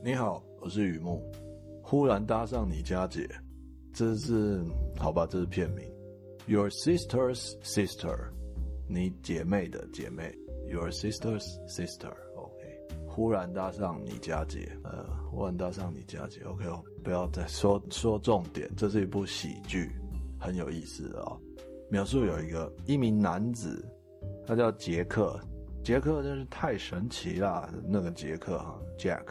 你好，我是雨木。忽然搭上你家姐，这是好吧？这是片名。Your sister's sister，你姐妹的姐妹。Your sister's sister，OK。忽然搭上你家姐，呃，忽然搭上你家姐，OK。不要再说说重点，这是一部喜剧，很有意思、哦。描述有一个一名男子，他叫杰克。杰克真是太神奇了，那个杰克哈，Jack，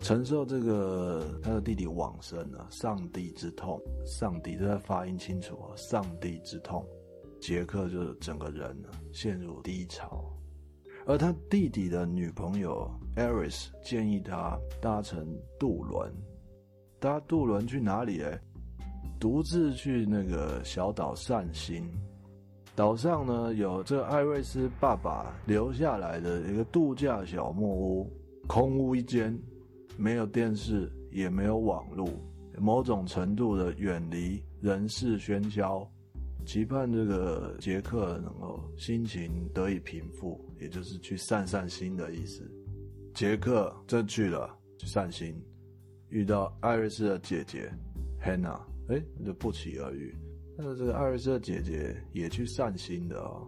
承受这个他的弟弟往生啊，上帝之痛，上帝，这发音清楚啊，上帝之痛，杰克就整个人呢陷入低潮，而他弟弟的女朋友 Iris 建议他搭乘渡轮，搭渡轮去哪里？哎，独自去那个小岛散心。岛上呢，有这艾瑞斯爸爸留下来的一个度假小木屋，空无一间，没有电视，也没有网络，某种程度的远离人世喧嚣，期盼这个杰克能够心情得以平复，也就是去散散心的意思。杰克这去了，去散心，遇到艾瑞斯的姐姐 Hannah，哎，就不期而遇。那这个艾瑞斯的姐姐也去散心的哦，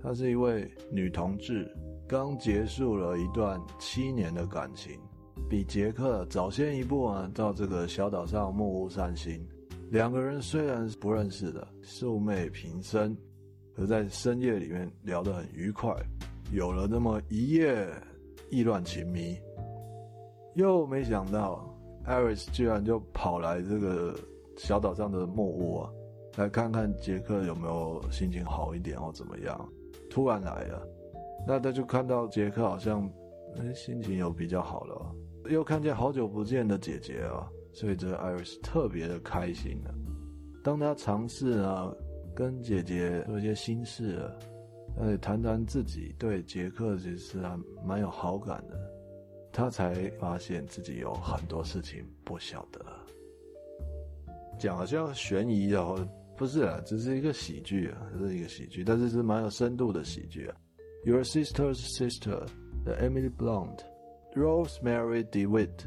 她是一位女同志，刚结束了一段七年的感情，比杰克早先一步啊，到这个小岛上木屋散心。两个人虽然是不认识的，素昧平生，可在深夜里面聊得很愉快，有了那么一夜意乱情迷。又没想到艾瑞斯居然就跑来这个小岛上的木屋啊。来看看杰克有没有心情好一点或怎么样，突然来了，那他就看到杰克好像，哎，心情有比较好了，又看见好久不见的姐姐啊，所以这个艾瑞斯特别的开心了。当他尝试啊跟姐姐说一些心事了，呃，谈谈自己对杰克其实还蛮有好感的，他才发现自己有很多事情不晓得，讲好像悬疑的或。不是啊，只是一个喜剧啊，这是一个喜剧，但是是蛮有深度的喜剧啊。Your Sister's sister, the Emily Blunt、Rosemary DeWitt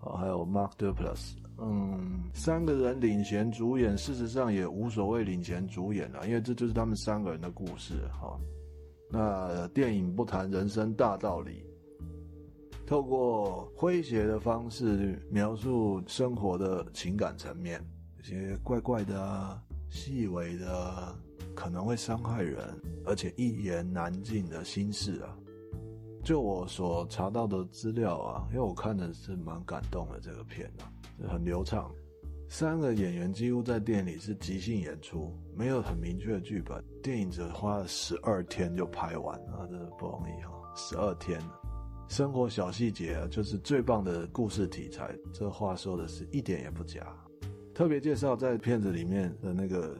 啊，还有 Mark Duplass，嗯，三个人领衔主演，事实上也无所谓领衔主演了，因为这就是他们三个人的故事哈。那电影不谈人生大道理，透过诙谐的方式描述生活的情感层面，有些怪怪的啊。细微的可能会伤害人，而且一言难尽的心事啊！就我所查到的资料啊，因为我看的是蛮感动的这个片啊，很流畅。三个演员几乎在店里是即兴演出，没有很明确的剧本。电影只花了十二天就拍完啊，真的不容易哈！十二天，生活小细节啊，就是最棒的故事题材。这话说的是一点也不假。特别介绍在片子里面的那个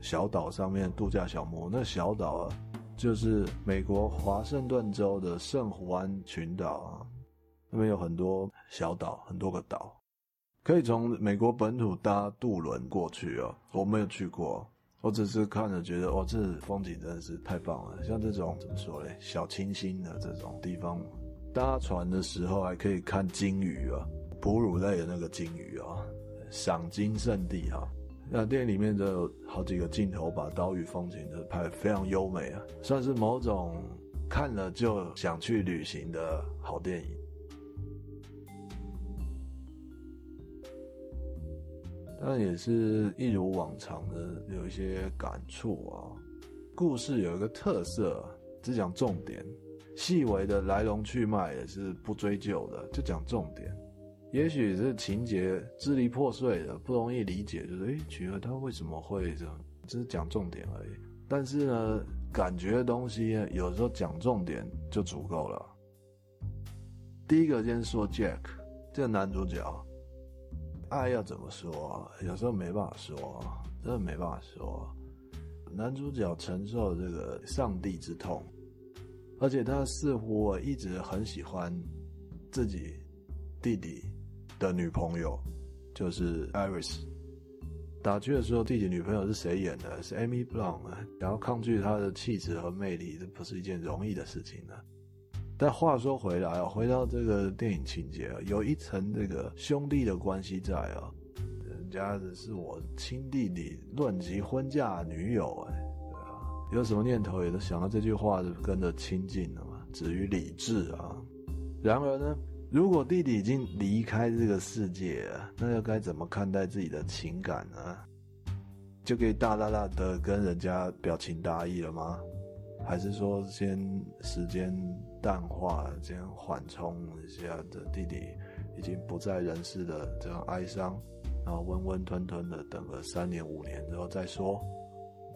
小岛上面度假小木屋，那小岛啊，就是美国华盛顿州的圣胡安群岛啊，那边有很多小岛，很多个岛，可以从美国本土搭渡轮过去哦。我没有去过，我只是看着觉得，哇，这风景真的是太棒了。像这种怎么说嘞，小清新的这种地方，搭船的时候还可以看鲸鱼啊，哺乳类的那个鲸鱼啊。赏鲸圣地哈，那电影里面就有好几个镜头，把岛屿风景都拍得非常优美啊，算是某种看了就想去旅行的好电影。但也是一如往常的有一些感触啊。故事有一个特色，只讲重点，细微的来龙去脉也是不追究的，就讲重点。也许是情节支离破碎的，不容易理解，就是诶，觉得他为什么会这样？只是讲重点而已。但是呢，感觉的东西有时候讲重点就足够了。第一个先说 Jack 这个男主角，爱要怎么说？有时候没办法说，真的没办法说。男主角承受这个上帝之痛，而且他似乎一直很喜欢自己弟弟。的女朋友就是 Iris。打剧的时候，弟弟女朋友是谁演的？是 Amy Blunt。然后抗拒她的气质和魅力，这不是一件容易的事情呢。但话说回来啊，回到这个电影情节啊，有一层这个兄弟的关系在啊，人家的是我亲弟弟论及婚嫁女友哎，对啊，有什么念头也都想到这句话就跟着亲近了嘛，止于理智啊。然而呢，如果弟弟已经离开这个世界了，那又该怎么看待自己的情感呢？就可以大大大的跟人家表情大意了吗？还是说先时间淡化，先缓冲一下的弟弟已经不在人世的这样哀伤，然后温温吞吞的等个三年五年之后再说，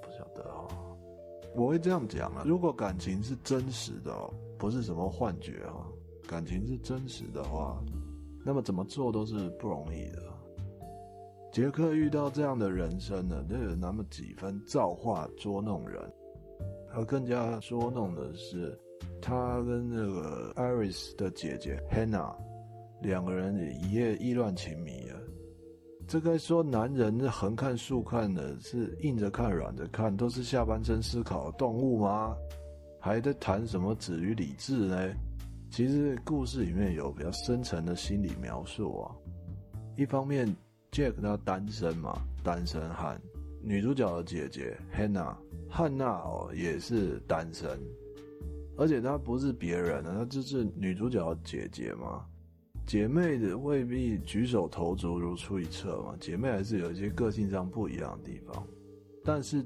不晓得哦。我会这样讲啊，如果感情是真实的哦，不是什么幻觉啊，感情是真实的话，那么怎么做都是不容易的。杰克遇到这样的人生呢，就有那么几分造化捉弄人。而更加捉弄的是，他跟那个 Iris 的姐姐 Hannah 两个人也一夜意乱情迷啊。这该说男人是横看竖看的，是硬着看软着看，都是下半身思考的动物吗？还在谈什么止于理智呢？其实故事里面有比较深层的心理描述啊。一方面，Jack 他单身嘛，单身汉。女主角的姐姐 Hannah。汉娜哦，也是单身，而且她不是别人啊，她就是女主角的姐姐嘛。姐妹的未必举手投足如出一辙嘛，姐妹还是有一些个性上不一样的地方。但是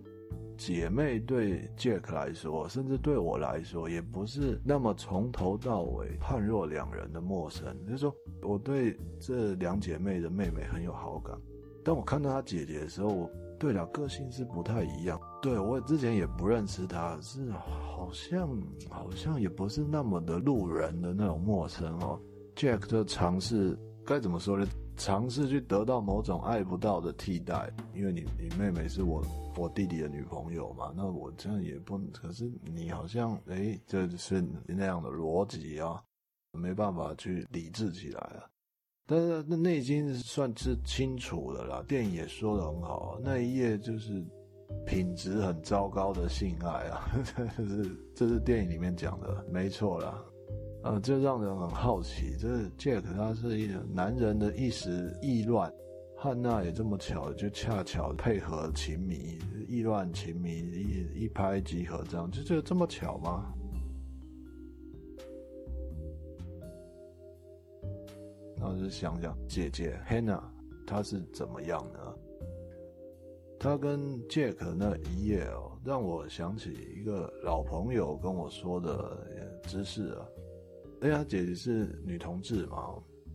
姐妹对 Jack 来说，甚至对我来说，也不是那么从头到尾判若两人的陌生。就是说，我对这两姐妹的妹妹很有好感，当我看到她姐姐的时候，我。对了，个性是不太一样。对，我之前也不认识她，是好像好像也不是那么的路人的那种陌生哦。Jack 就尝试该怎么说呢？尝试去得到某种爱不到的替代，因为你你妹妹是我我弟弟的女朋友嘛，那我这样也不，可是你好像诶，这是那样的逻辑啊，没办法去理智起来啊。但是那内心算是清楚的啦，电影也说得很好，那一页就是品质很糟糕的性爱啊，这是这是电影里面讲的，没错啦，啊，这让人很好奇，这 Jack 他是一个男人的一时意乱，汉娜也这么巧，就恰巧配合情迷，意乱情迷一一拍即合，这样就就这么巧吗？然后就想想姐姐 Hannah，她是怎么样呢？她跟 Jack 那一夜哦，让我想起一个老朋友跟我说的知识啊。哎呀，姐姐是女同志嘛。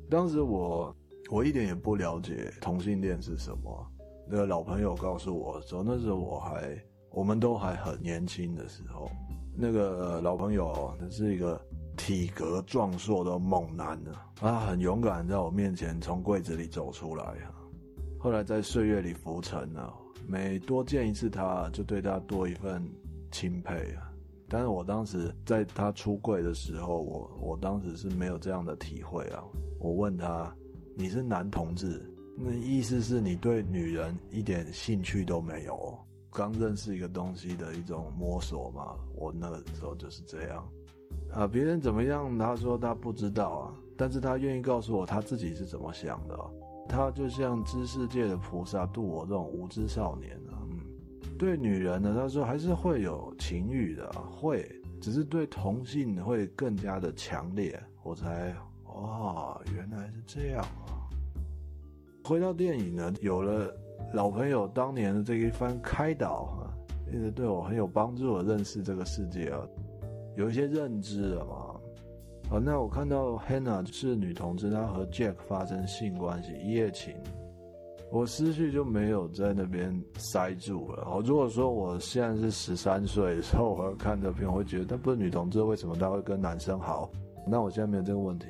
当时我我一点也不了解同性恋是什么。那个老朋友告诉我说，那时候我还我们都还很年轻的时候，那个老朋友他是一个。体格壮硕的猛男呢，他很勇敢，在我面前从柜子里走出来啊。后来在岁月里浮沉啊，每多见一次他，就对他多一份钦佩啊。但是我当时在他出柜的时候，我我当时是没有这样的体会啊。我问他：“你是男同志？那意思是你对女人一点兴趣都没有？刚认识一个东西的一种摸索嘛。”我那个时候就是这样。啊，别人怎么样？他说他不知道啊，但是他愿意告诉我他自己是怎么想的。他就像知识界的菩萨度我这种无知少年。对女人呢，他说还是会有情欲的，会，只是对同性会更加的强烈。我才，哇，原来是这样啊。回到电影呢，有了老朋友当年的这一番开导啊，一直对我很有帮助，我认识这个世界啊。有一些认知了嘛？好，那我看到 Hannah 是女同志，她和 Jack 发生性关系，一夜情，我思绪就没有在那边塞住了。哦，如果说我现在是十三岁的时候，我看这片，我会觉得她不是女同志，为什么她会跟男生好？那我现在没有这个问题。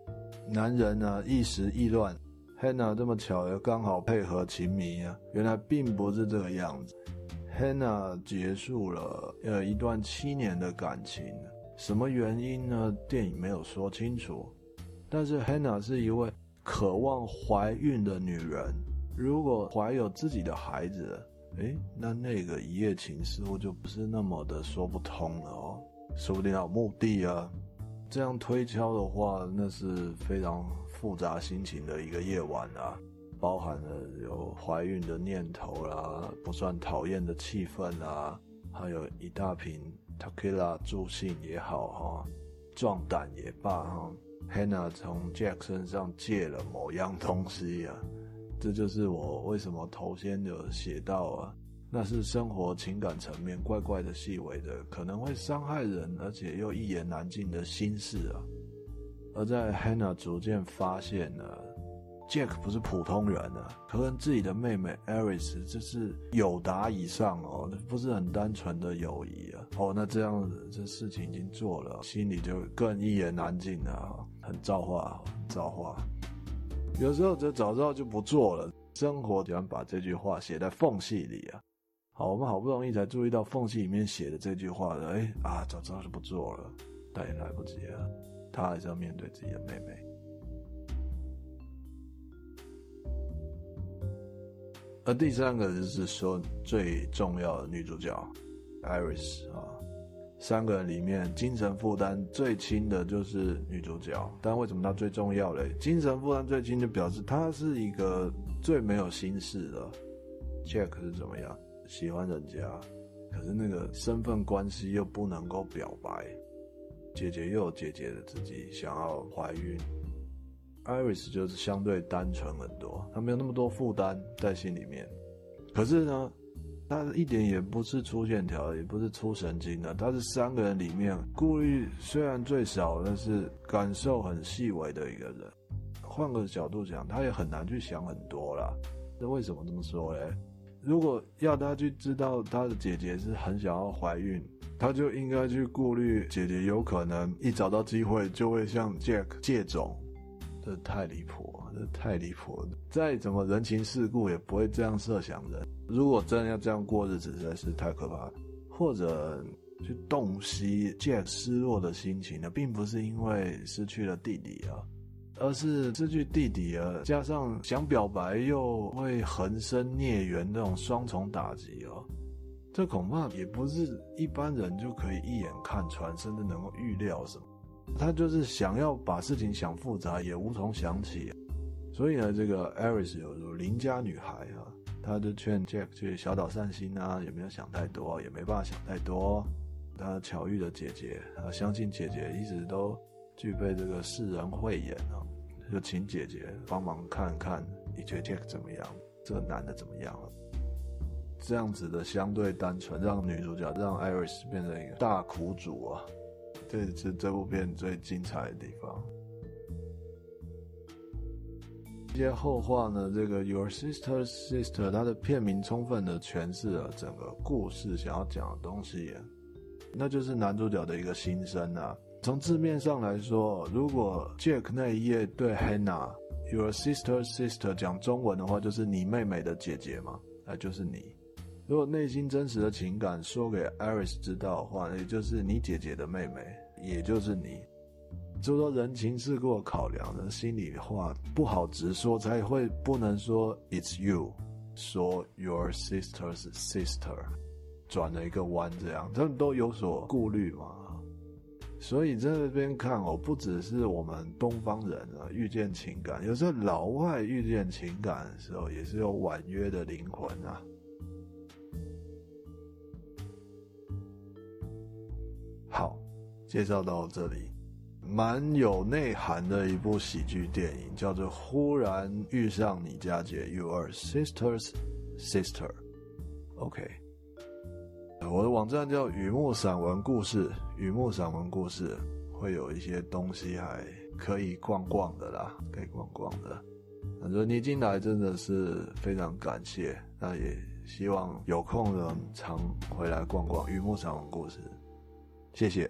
男人呢、一时意乱，Hannah 这么巧又刚好配合情迷啊，原来并不是这个样子。Hannah 结束了呃一段七年的感情。什么原因呢？电影没有说清楚。但是 Hannah 是一位渴望怀孕的女人，如果怀有自己的孩子，诶，那那个一夜情似乎就不是那么的说不通了哦。说不定有目的啊。这样推敲的话，那是非常复杂心情的一个夜晚啊，包含了有怀孕的念头啦，不算讨厌的气氛啊，还有一大瓶 tequila 助兴也好哈，壮胆也罢哈，Hannah 从 Jack 身上借了某样东西啊，这就是我为什么头先有写到啊。那是生活情感层面怪怪的、细微的，可能会伤害人，而且又一言难尽的心事啊。而在 Hannah 逐渐发现呢，Jack 不是普通人啊，他跟自己的妹妹 Iris 这是友达以上哦，不是很单纯的友谊啊。哦，那这样子这事情已经做了，心里就更一言难尽了，很造化，很造化。有时候这早知道就不做了，生活喜欢把这句话写在缝隙里啊。好，我们好不容易才注意到缝隙里面写的这句话的，哎啊，早知道就不做了，但也来不及了，他还是要面对自己的妹妹。而第三个就是说最重要的女主角，Iris 啊，三个人里面精神负担最轻的就是女主角，但为什么她最重要嘞？精神负担最轻就表示她是一个最没有心事的，Jack 是怎么样？喜欢人家，可是那个身份关系又不能够表白。姐姐又有姐姐的自己想要怀孕，Iris 就是相对单纯很多，她没有那么多负担在心里面。可是呢，他一点也不是粗线条，也不是粗神经的，他是三个人里面顾虑虽然最少，但是感受很细微的一个人。换个角度讲，他也很难去想很多啦。那为什么这么说嘞？如果要他去知道他的姐姐是很想要怀孕，他就应该去顾虑姐姐有可能一找到机会就会向 Jack 借种，这太离谱，这太离谱了。再怎么人情世故也不会这样设想的。如果真的要这样过日子，实在是太可怕了。或者去洞悉借失落的心情呢，并不是因为失去了弟弟啊。而是失去弟弟啊，加上想表白又会横生孽缘，这种双重打击哦，这恐怕也不是一般人就可以一眼看穿，甚至能够预料什么。他就是想要把事情想复杂，也无从想起。所以呢，这个 Iris 有如邻家女孩啊，他就劝 Jack 去小岛散心啊，也没有想太多，也没办法想太多。他巧遇了姐姐，他相信姐姐一直都具备这个世人慧眼啊。就请姐姐帮忙看看，你觉得 Jack 怎么样？这个男的怎么样了？这样子的相对单纯，让女主角让 Iris 变成一个大苦主啊！这是这部片最精彩的地方。一些后话呢，这个 Your Sister's Sister，它的片名充分的诠释了整个故事想要讲的东西，那就是男主角的一个心声啊。从字面上来说，如果 Jack 那一页对 Hannah，Your sister's sister 讲中文的话，就是你妹妹的姐姐嘛，那就是你。如果内心真实的情感说给 Iris 知道的话，也就是你姐姐的妹妹，也就是你。就说人情世故考量的心里话不好直说，才会不能说 It's you，说 Your sister's sister，转了一个弯，这样他们都有所顾虑嘛。所以在这边看哦，不只是我们东方人啊，遇见情感，有时候老外遇见情感的时候，也是有婉约的灵魂啊。好，介绍到这里，蛮有内涵的一部喜剧电影，叫做《忽然遇上你家姐》，Your Sister's Sister。OK。我的网站叫雨木散文故事，雨木散文故事会有一些东西还可以逛逛的啦，可以逛逛的。反正你进来真的是非常感谢，那也希望有空的常回来逛逛雨木散文故事，谢谢。